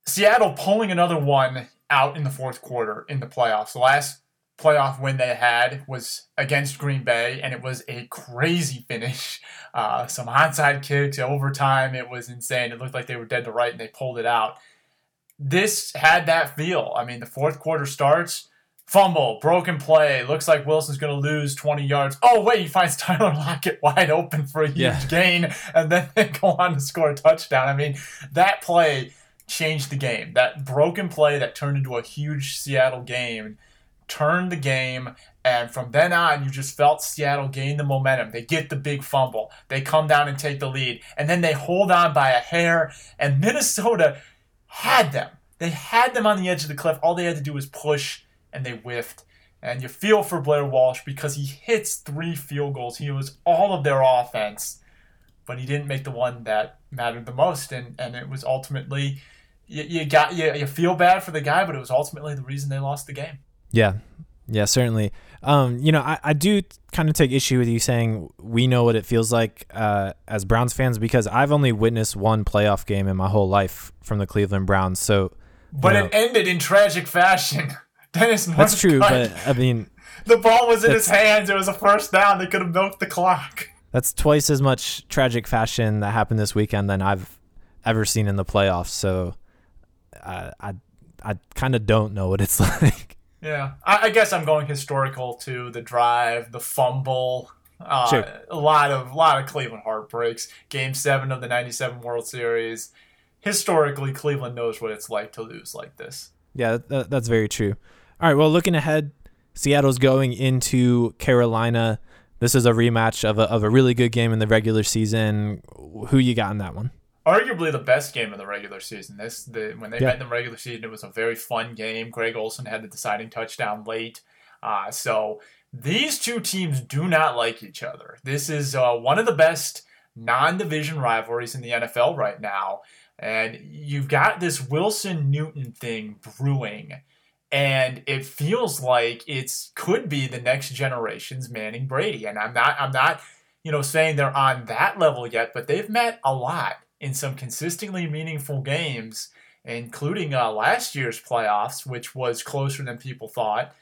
Seattle pulling another one out in the fourth quarter in the playoffs. The last playoff win they had was against Green Bay, and it was a crazy finish. Uh, some onside kicks, overtime. It was insane. It looked like they were dead to right, and they pulled it out. This had that feel. I mean, the fourth quarter starts. Fumble, broken play. Looks like Wilson's going to lose 20 yards. Oh, wait, he finds Tyler Lockett wide open for a huge yeah. gain, and then they go on to score a touchdown. I mean, that play changed the game. That broken play that turned into a huge Seattle game turned the game. And from then on, you just felt Seattle gain the momentum. They get the big fumble. They come down and take the lead. And then they hold on by a hair. And Minnesota had them. They had them on the edge of the cliff. All they had to do was push, and they whiffed. And you feel for Blair Walsh because he hits three field goals. He was all of their offense, but he didn't make the one that mattered the most. And, and it was ultimately you, you got you, you feel bad for the guy, but it was ultimately the reason they lost the game. Yeah, yeah, certainly. Um, you know, I, I do kind of take issue with you saying we know what it feels like uh, as Browns fans because I've only witnessed one playoff game in my whole life from the Cleveland Browns. So, but know, it ended in tragic fashion. Dennis Northcutt, That's true, but I mean, the ball was in his hands. It was a first down. They could have milked the clock. That's twice as much tragic fashion that happened this weekend than I've ever seen in the playoffs. So, I I, I kind of don't know what it's like. Yeah, I, I, guess I'm going historical to the drive, the fumble. Uh, sure. A lot of lot of Cleveland heartbreaks. Game seven of the '97 World Series. Historically, Cleveland knows what it's like to lose like this. Yeah, that, that's very true. All right, well, looking ahead, Seattle's going into Carolina. This is a rematch of a, of a really good game in the regular season. Who you got in that one? arguably the best game of the regular season. This the when they yeah. met in the regular season, it was a very fun game. Greg Olsen had the deciding touchdown late. Uh, so these two teams do not like each other. This is uh, one of the best non-division rivalries in the NFL right now, and you've got this Wilson Newton thing brewing. And it feels like it's could be the next generation's Manning Brady. And I'm not I'm not, you know, saying they're on that level yet, but they've met a lot in some consistently meaningful games, including uh, last year's playoffs, which was closer than people thought.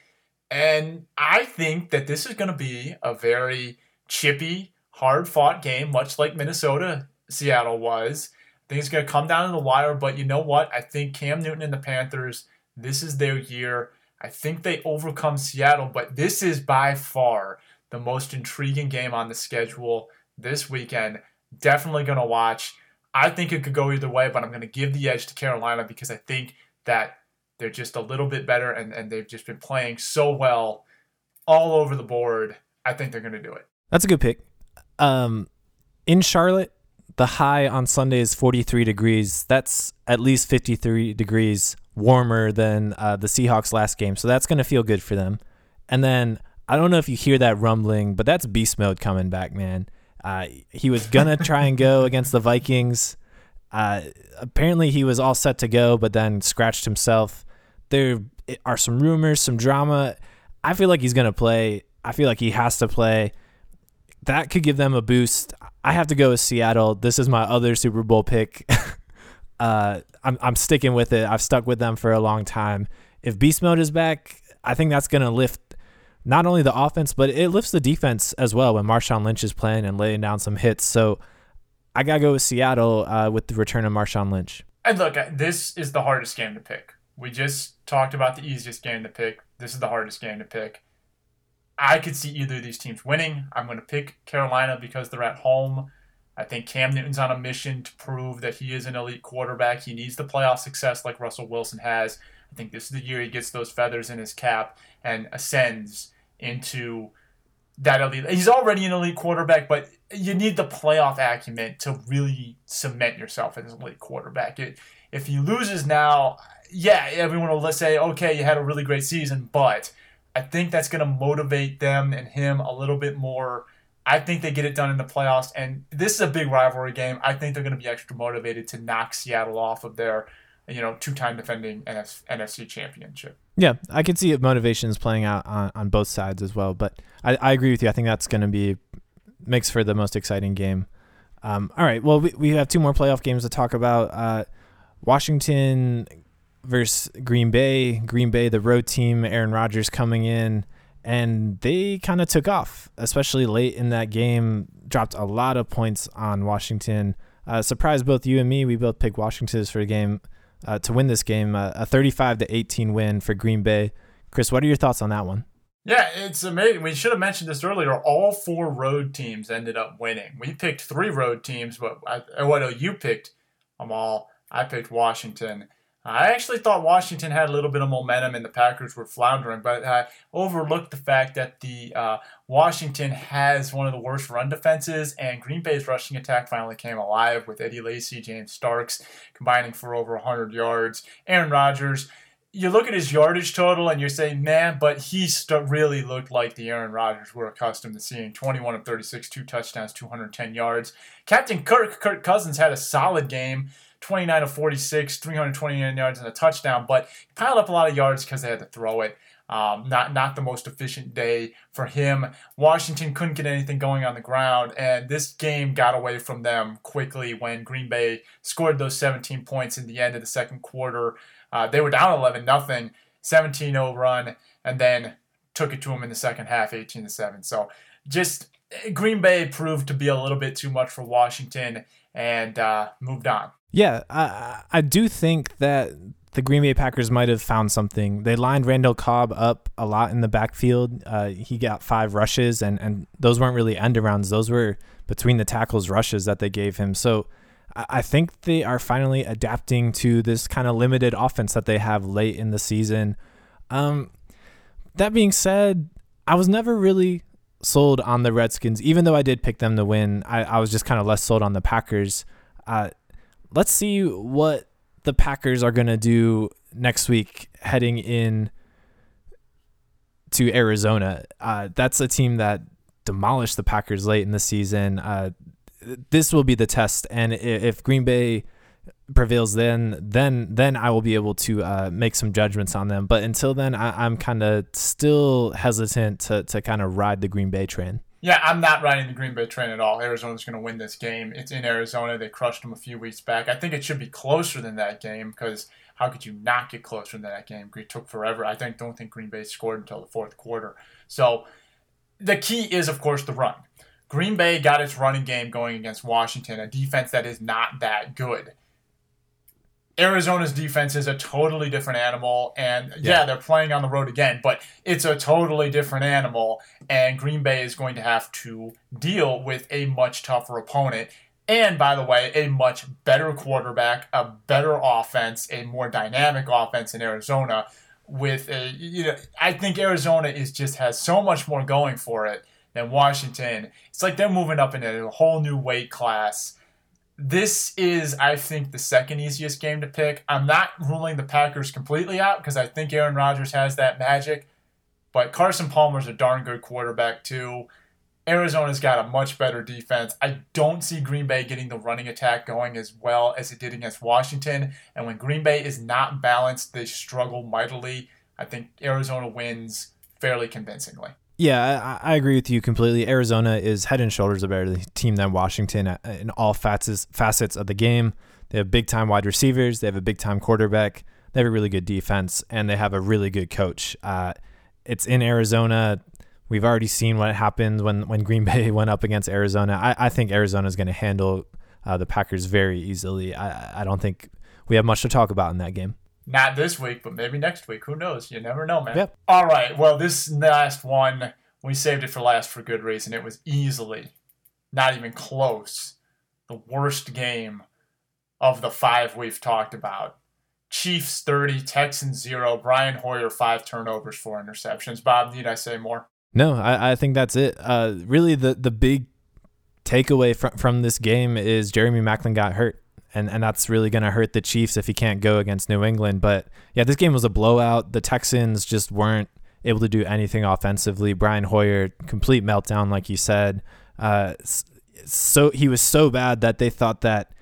And I think that this is going to be a very chippy, hard fought game, much like Minnesota Seattle was. Think it's going to come down to the wire, but you know what? I think Cam Newton and the Panthers, this is their year. I think they overcome Seattle, but this is by far the most intriguing game on the schedule this weekend. Definitely going to watch. I think it could go either way, but I'm going to give the edge to Carolina because I think that they're just a little bit better and, and they've just been playing so well all over the board. I think they're going to do it. That's a good pick. Um, in Charlotte, the high on Sunday is 43 degrees. That's at least 53 degrees warmer than uh, the Seahawks last game. So that's going to feel good for them. And then I don't know if you hear that rumbling, but that's beast mode coming back, man. Uh, he was gonna try and go against the Vikings. Uh, apparently, he was all set to go, but then scratched himself. There are some rumors, some drama. I feel like he's gonna play. I feel like he has to play. That could give them a boost. I have to go with Seattle. This is my other Super Bowl pick. uh, I'm I'm sticking with it. I've stuck with them for a long time. If Beast Mode is back, I think that's gonna lift not only the offense, but it lifts the defense as well when Marshawn Lynch is playing and laying down some hits. So I got to go with Seattle uh, with the return of Marshawn Lynch. And look, this is the hardest game to pick. We just talked about the easiest game to pick. This is the hardest game to pick. I could see either of these teams winning. I'm going to pick Carolina because they're at home. I think Cam Newton's on a mission to prove that he is an elite quarterback. He needs the playoff success like Russell Wilson has. I think this is the year he gets those feathers in his cap and ascends into that elite. He's already an elite quarterback, but you need the playoff acumen to really cement yourself as an elite quarterback. It, if he loses now, yeah, everyone will say, okay, you had a really great season, but I think that's going to motivate them and him a little bit more. I think they get it done in the playoffs, and this is a big rivalry game. I think they're going to be extra motivated to knock Seattle off of their, you know, two-time defending NF- NFC championship. Yeah, I can see motivations playing out on, on both sides as well. But I, I agree with you. I think that's going to be makes for the most exciting game. Um, all right. Well, we, we have two more playoff games to talk about. Uh, Washington versus Green Bay. Green Bay, the road team, Aaron Rodgers coming in, and they kind of took off, especially late in that game. Dropped a lot of points on Washington. Uh, surprised both you and me. We both picked Washington for the game uh, to win this game, uh, a 35 to 18 win for Green Bay. Chris, what are your thoughts on that one? Yeah, it's amazing. We should have mentioned this earlier. All four road teams ended up winning. We picked three road teams, but I, what you picked them all. I picked Washington. I actually thought Washington had a little bit of momentum and the Packers were floundering, but I overlooked the fact that the uh, Washington has one of the worst run defenses, and Green Bay's rushing attack finally came alive with Eddie Lacy, James Starks combining for over 100 yards. Aaron Rodgers, you look at his yardage total and you're saying, man, but he st- really looked like the Aaron Rodgers we're accustomed to seeing 21 of 36, two touchdowns, 210 yards. Captain Kirk, Kirk Cousins had a solid game. 29 of 46, 329 yards and a touchdown, but he piled up a lot of yards because they had to throw it. Um, not not the most efficient day for him. Washington couldn't get anything going on the ground, and this game got away from them quickly when Green Bay scored those 17 points in the end of the second quarter. Uh, they were down 11 nothing, 17-0 run, and then took it to them in the second half, 18 to 7. So just Green Bay proved to be a little bit too much for Washington and uh, moved on. Yeah, I I do think that the Green Bay Packers might have found something. They lined Randall Cobb up a lot in the backfield. Uh, he got five rushes, and, and those weren't really end arounds. Those were between the tackles rushes that they gave him. So I, I think they are finally adapting to this kind of limited offense that they have late in the season. Um, that being said, I was never really sold on the Redskins, even though I did pick them to win. I, I was just kind of less sold on the Packers. Uh, let's see what the Packers are going to do next week heading in to Arizona. Uh, that's a team that demolished the Packers late in the season. Uh, this will be the test, and if Green Bay prevails, then then then I will be able to uh, make some judgments on them. But until then, I, I'm kind of still hesitant to to kind of ride the Green Bay train. Yeah, I'm not riding the Green Bay train at all. Arizona's going to win this game. It's in Arizona. They crushed them a few weeks back. I think it should be closer than that game because how could you not get closer than that game? It took forever. I think don't think Green Bay scored until the fourth quarter. So the key is, of course, the run. Green Bay got its running game going against Washington, a defense that is not that good. Arizona's defense is a totally different animal. And yeah. yeah. they're playing on the road again, but it's a totally different animal. And Green Bay is going to have to deal with a much tougher opponent. And by the way, a much better quarterback, a better offense, a more dynamic offense in Arizona. With a, you know, I think Arizona is just has so much more going for it than Washington. It's like they're moving up into a whole new weight class this is, I think, the second easiest game to pick. I'm not ruling the Packers completely out because I think Aaron Rodgers has that magic. But Carson Palmer's a darn good quarterback, too. Arizona's got a much better defense. I don't see Green Bay getting the running attack going as well as it did against Washington. And when Green Bay is not balanced, they struggle mightily. I think Arizona wins fairly convincingly. Yeah, I, I, agree with you completely. Arizona is head and shoulders a better team than Washington in all facets facets of the game. They have big time wide receivers. They have a big time quarterback. They have a really good defense, and they have a really good coach. Uh, it's in Arizona. We've already seen what happened when when Green Bay went up against Arizona. I, I think Arizona is going to handle uh, the Packers very easily. I, I don't think we have much to talk about in that game. Not this week, but maybe next week. Who knows? You never know, man. Yep. All right. Well, this last one, we saved it for last for good reason. It was easily, not even close, the worst game of the five we've talked about. Chiefs 30, Texans 0, Brian Hoyer 5 turnovers, 4 interceptions. Bob, need I say more? No, I, I think that's it. Uh, really, the, the big takeaway from, from this game is Jeremy Maclin got hurt and and that's really going to hurt the Chiefs if he can't go against New England. But yeah, this game was a blowout. The Texans just weren't able to do anything offensively. Brian Hoyer complete meltdown, like you said. Uh, so he was so bad that they thought that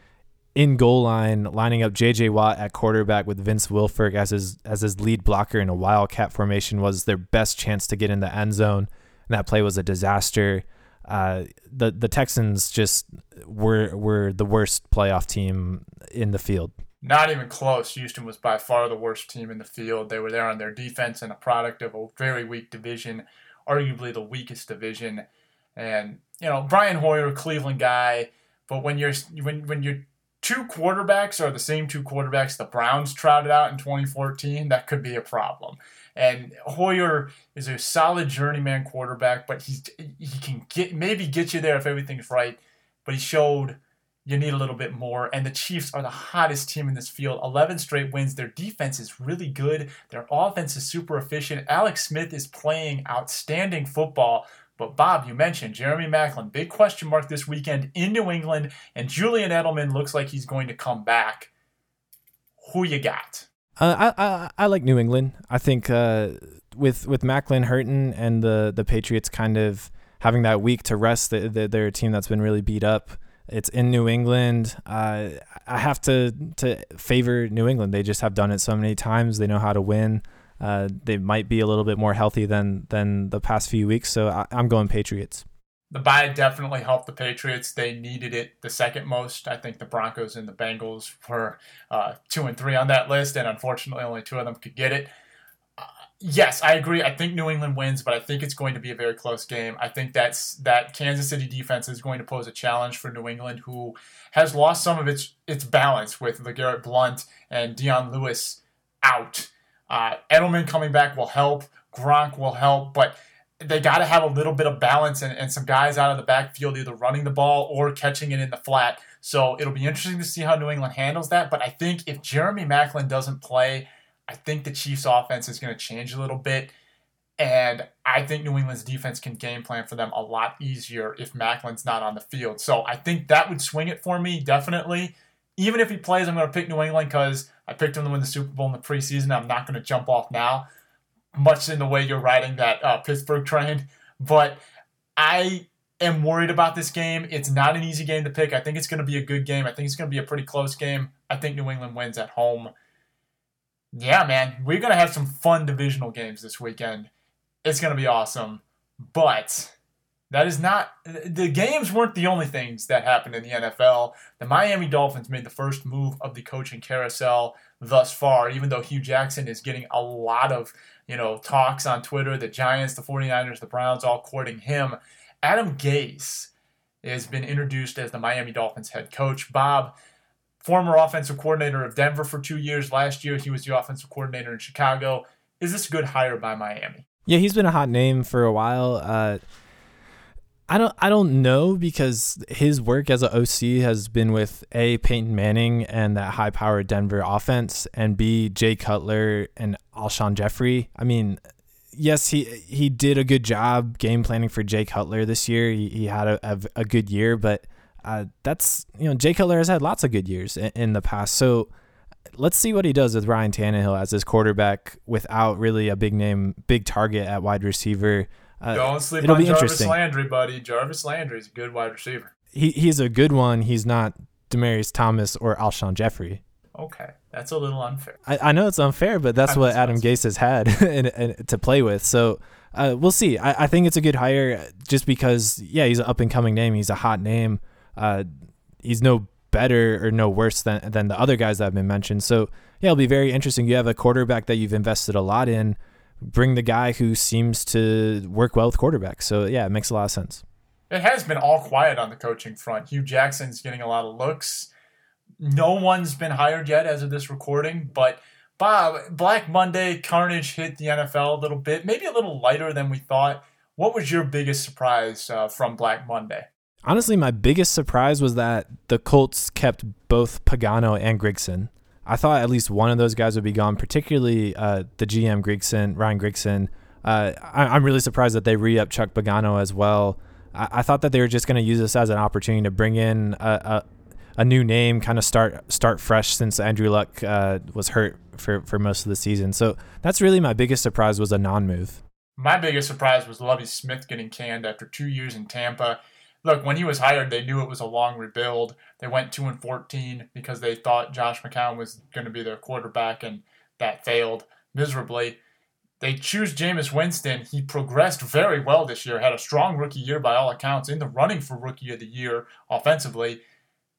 in goal line, lining up J.J. Watt at quarterback with Vince Wilfork as his as his lead blocker in a wildcat formation was their best chance to get in the end zone. And that play was a disaster. Uh, the the Texans just were were the worst playoff team in the field. Not even close. Houston was by far the worst team in the field. They were there on their defense and a product of a very weak division, arguably the weakest division. And you know, Brian Hoyer, Cleveland guy, but when you're when when you're two quarterbacks are the same two quarterbacks the Browns trotted out in 2014, that could be a problem. And Hoyer is a solid journeyman quarterback, but he's he can get maybe get you there if everything's right. But he showed you need a little bit more. And the Chiefs are the hottest team in this field. 11 straight wins. Their defense is really good. Their offense is super efficient. Alex Smith is playing outstanding football. But Bob, you mentioned Jeremy Maclin, big question mark this weekend in New England, and Julian Edelman looks like he's going to come back. Who you got? Uh, I, I like New England. I think uh, with with Maclin hurting and the the Patriots kind of having that week to rest, the, the, they're a team that's been really beat up. It's in New England. Uh, I have to to favor New England. They just have done it so many times. They know how to win. Uh, they might be a little bit more healthy than than the past few weeks. So I, am going Patriots. The bye definitely helped the Patriots. They needed it the second most. I think the Broncos and the Bengals were uh, two and three on that list, and unfortunately, only two of them could get it. Uh, yes, I agree. I think New England wins, but I think it's going to be a very close game. I think that's that Kansas City defense is going to pose a challenge for New England, who has lost some of its its balance with LeGarrette Blunt and Dion Lewis out. Uh, Edelman coming back will help. Gronk will help, but they got to have a little bit of balance and, and some guys out of the backfield either running the ball or catching it in the flat. So it'll be interesting to see how New England handles that. But I think if Jeremy Maclin doesn't play, I think the Chiefs' offense is going to change a little bit. And I think New England's defense can game plan for them a lot easier if Maclin's not on the field. So I think that would swing it for me, definitely. Even if he plays, I'm going to pick New England because I picked them to win the Super Bowl in the preseason. I'm not going to jump off now, much in the way you're riding that uh, Pittsburgh train. But I am worried about this game. It's not an easy game to pick. I think it's going to be a good game. I think it's going to be a pretty close game. I think New England wins at home. Yeah, man, we're going to have some fun divisional games this weekend. It's going to be awesome. But that is not the games weren't the only things that happened in the NFL. The Miami Dolphins made the first move of the coaching carousel thus far, even though Hue Jackson is getting a lot of, you know, talks on Twitter, the Giants, the 49ers, the Browns all courting him. Adam Gase has been introduced as the Miami Dolphins head coach. Bob, former offensive coordinator of Denver for 2 years. Last year he was the offensive coordinator in Chicago. Is this a good hire by Miami? Yeah, he's been a hot name for a while. Uh I don't I don't know because his work as an OC has been with A Peyton Manning and that high powered Denver offense and B Jay Cutler and Alshon Jeffery. I mean, yes, he he did a good job game planning for Jay Cutler this year. He, he had a, a, a, good year, but uh, that's you know Jay Cutler has had lots of good years in, in the past. So let's see what he does with Ryan Tannehill as his quarterback without really a big name, big target at wide receiver. Uh, Don't sleep on Jarvis Landry, buddy. Jarvis Landry is a good wide receiver. He he's a good one. He's not Demaryius Thomas or Alshon Jeffery. Okay, that's a little unfair. I, I know it's unfair, but that's what Adam Gase has had in, in, to play with. So uh, we'll see. I, I think it's a good hire just because, yeah, he's an up and coming name. He's a hot name. Uh, he's no better or no worse than than the other guys that have been mentioned. So yeah, it'll be very interesting. You have a quarterback that you've invested a lot in bring the guy who seems to work well with quarterbacks. So yeah, it makes a lot of sense. It has been all quiet on the coaching front. Hue Jackson's getting a lot of looks. No one's been hired yet as of this recording, but Bob, Black Monday carnage hit the NFL a little bit, maybe a little lighter than we thought. What was your biggest surprise uh, from Black Monday? Honestly, my biggest surprise was that the Colts kept both Pagano and Grigson. I thought at least one of those guys would be gone, particularly uh, the GM Grigson, Ryan Grigson. Uh, I, am really surprised that they re up Chuck Pagano as well. I, I, thought that they were just going to use this as an opportunity to bring in a, a, a new name, kind of start start fresh since Andrew Luck uh, was hurt for for most of the season. So that's really my biggest surprise was a non move. My biggest surprise was Lovie Smith getting canned after two years in Tampa. Look, when he was hired, they knew it was a long rebuild. They went two and fourteen because they thought Josh McCown was going to be their quarterback, and that failed miserably. They choose Jameis Winston. He progressed very well this year, had a strong rookie year by all accounts, in the running for rookie of the year offensively.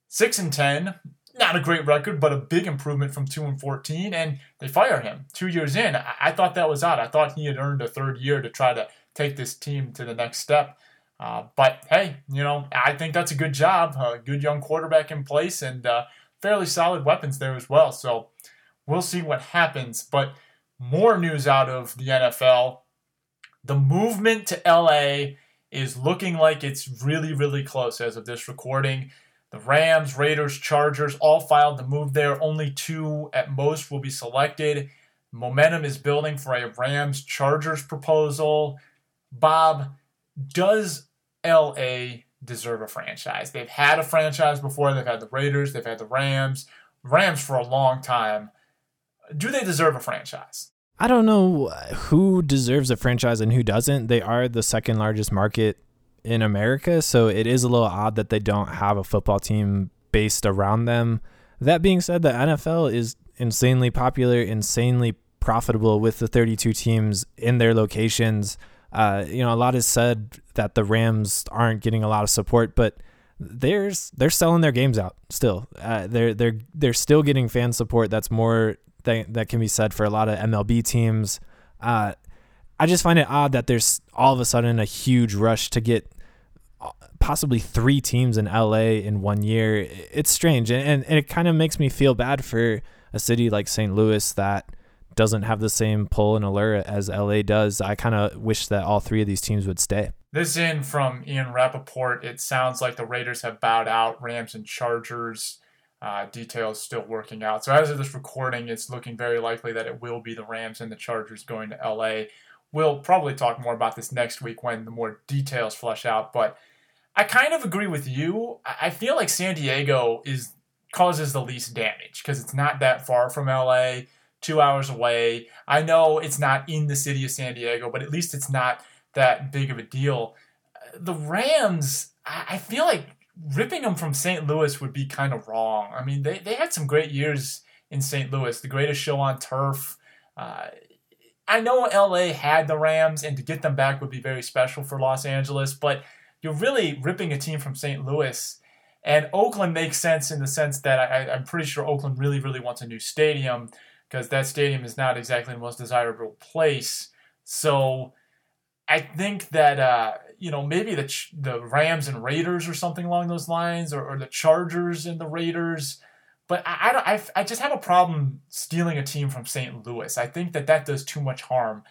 Six and ten, not a great record, but a big improvement from two and fourteen. And they fire him two years in. I, I thought that was odd. I thought he had earned a third year to try to take this team to the next step. Uh, but hey, you know, I think that's a good job. A good young quarterback in place and uh, fairly solid weapons there as well. So we'll see what happens. But more news out of the NFL. The movement to LA is looking like it's really, really close as of this recording. The Rams, Raiders, Chargers all filed to move there. Only two at most will be selected. Momentum is building for a Rams Chargers proposal. Bob, does LA deserve a franchise? They've had a franchise before. They've had the Raiders, they've had the Rams. Rams for a long time. Do they deserve a franchise? I don't know who deserves a franchise and who doesn't. They are the second largest market in America, so it is a little odd that they don't have a football team based around them. That being said, the NFL is insanely popular, insanely profitable with the 32 teams in their locations. Uh, you know, a lot is said that the Rams aren't getting a lot of support, but they're they're selling their games out still. Uh, they're they're they're still getting fan support. That's more that that can be said for a lot of MLB teams. Uh, I just find it odd that there's all of a sudden a huge rush to get uh, possibly three teams in LA in one year. It's strange, and, and it kind of makes me feel bad for a city like St. Louis that doesn't have the same pull and allure as LA does. I kind of wish that all three of these teams would stay. This in from Ian Rapoport. It sounds like the Raiders have bowed out. Rams and Chargers uh, details still working out. So as of this recording, it's looking very likely that it will be the Rams and the Chargers going to LA. We'll probably talk more about this next week when the more details flush out. But I kind of agree with you. I feel like San Diego is causes the least damage because it's not that far from LA, two hours away. I know it's not in the city of San Diego, but at least it's not that big of a deal. The Rams, I feel like ripping them from St. Louis would be kind of wrong. I mean, they, they had some great years in St. Louis, the greatest show on turf. Uh, I know LA had the Rams, and to get them back would be very special for Los Angeles, but you're really ripping a team from St. Louis. And Oakland makes sense in the sense that I, I'm pretty sure Oakland really, really wants a new stadium because that stadium is not exactly the most desirable place. So I think that uh, you know maybe the the Rams and Raiders or something along those lines, or, or the Chargers and the Raiders. But I, I, I just have a problem stealing a team from St. Louis. I think that that does too much harm.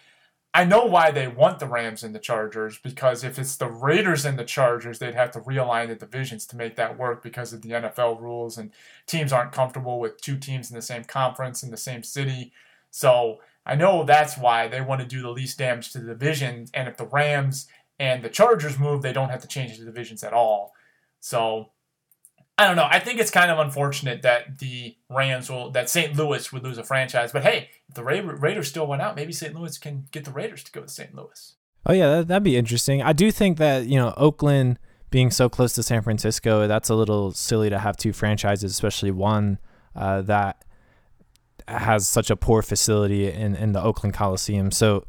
I know why they want the Rams and the Chargers because if it's the Raiders and the Chargers, they'd have to realign the divisions to make that work because of the NFL rules, and teams aren't comfortable with two teams in the same conference in the same city. So I know that's why they want to do the least damage to the division. And if the Rams and the Chargers move, they don't have to change the divisions at all. So I don't know. I think it's kind of unfortunate that the Rams will, that St. Louis would lose a franchise. But hey, if the Ra- Raiders still went out, maybe St. Louis can get the Raiders to go to St. Louis. Oh yeah, that, that'd be interesting. I do think that you know Oakland being so close to San Francisco, that's a little silly to have two franchises, especially one uh, that has such a poor facility in, in the Oakland Coliseum. So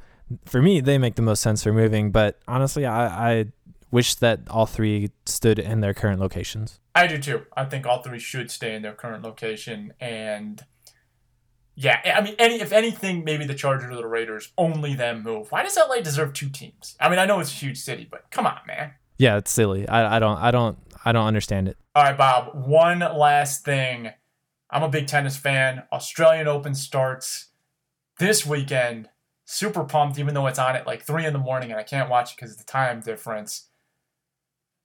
for me, they make the most sense for moving. But honestly, I, I wish that all three stood in their current locations. I do too. I think all three should stay in their current location. And yeah, I mean, any if anything, maybe the Chargers or the Raiders, only them move. Why does LA deserve two teams? I mean, I know it's a huge city, but come on, man. Yeah, it's silly. I, I don't I don't I don't understand it. All right, Bob. One last thing I'm a big tennis fan. Australian Open starts this weekend. Super pumped, even though it's on at like three in the morning and I can't watch it because of the time difference.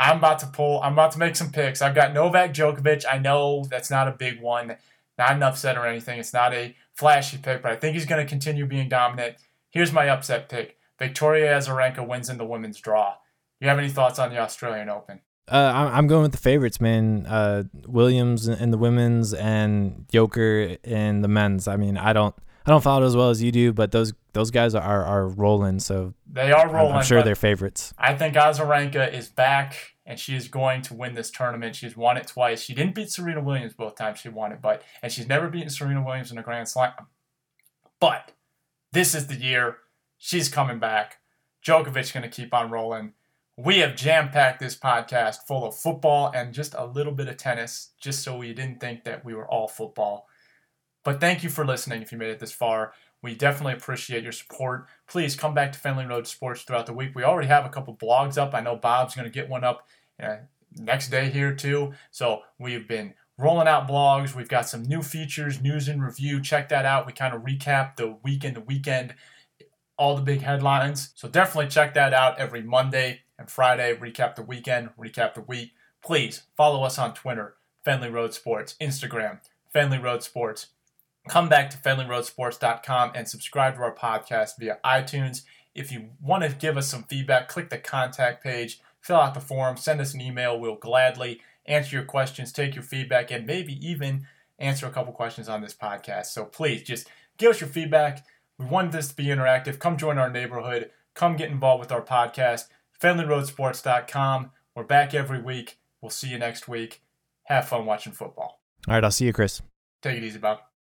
I'm about to pull. I'm about to make some picks. I've got Novak Djokovic. I know that's not a big one, not an upset or anything. It's not a flashy pick, but I think he's going to continue being dominant. Here's my upset pick: Victoria Azarenka wins in the women's draw. You have any thoughts on the Australian Open? Uh, I'm going with the favorites, man. Uh, Williams in the women's and Joker in the men's. I mean, I don't I don't follow it as well as you do, but those those guys are are rolling. So they are rolling. I'm, I'm sure they're favorites. I think Azarenka is back and she is going to win this tournament. She's won it twice. She didn't beat Serena Williams both times she won it, but and she's never beaten Serena Williams in a Grand Slam. But this is the year she's coming back. Djokovic going to keep on rolling. We have jam packed this podcast full of football and just a little bit of tennis, just so we didn't think that we were all football. But thank you for listening if you made it this far. We definitely appreciate your support. Please come back to Fenley Road Sports throughout the week. We already have a couple blogs up. I know Bob's going to get one up uh, next day here too. So we've been rolling out blogs. We've got some new features, news and review. Check that out. We kind of recap the weekend the weekend, all the big headlines. So definitely check that out every Monday and Friday. Recap the weekend, recap the week. Please follow us on Twitter, Fenley Road Sports, Instagram, Fenley Road Sports come back to FenleyRoadSports.com and subscribe to our podcast via iTunes. If you want to give us some feedback, click the contact page, fill out the form, send us an email. We'll gladly answer your questions, take your feedback, and maybe even answer a couple questions on this podcast. So please just give us your feedback. We want this to be interactive. Come join our neighborhood. Come get involved with our podcast. FenleyRoadSports.com. We're back every week. We'll see you next week. Have fun watching football. All right, I'll see you, Chris. Take it easy, Bob.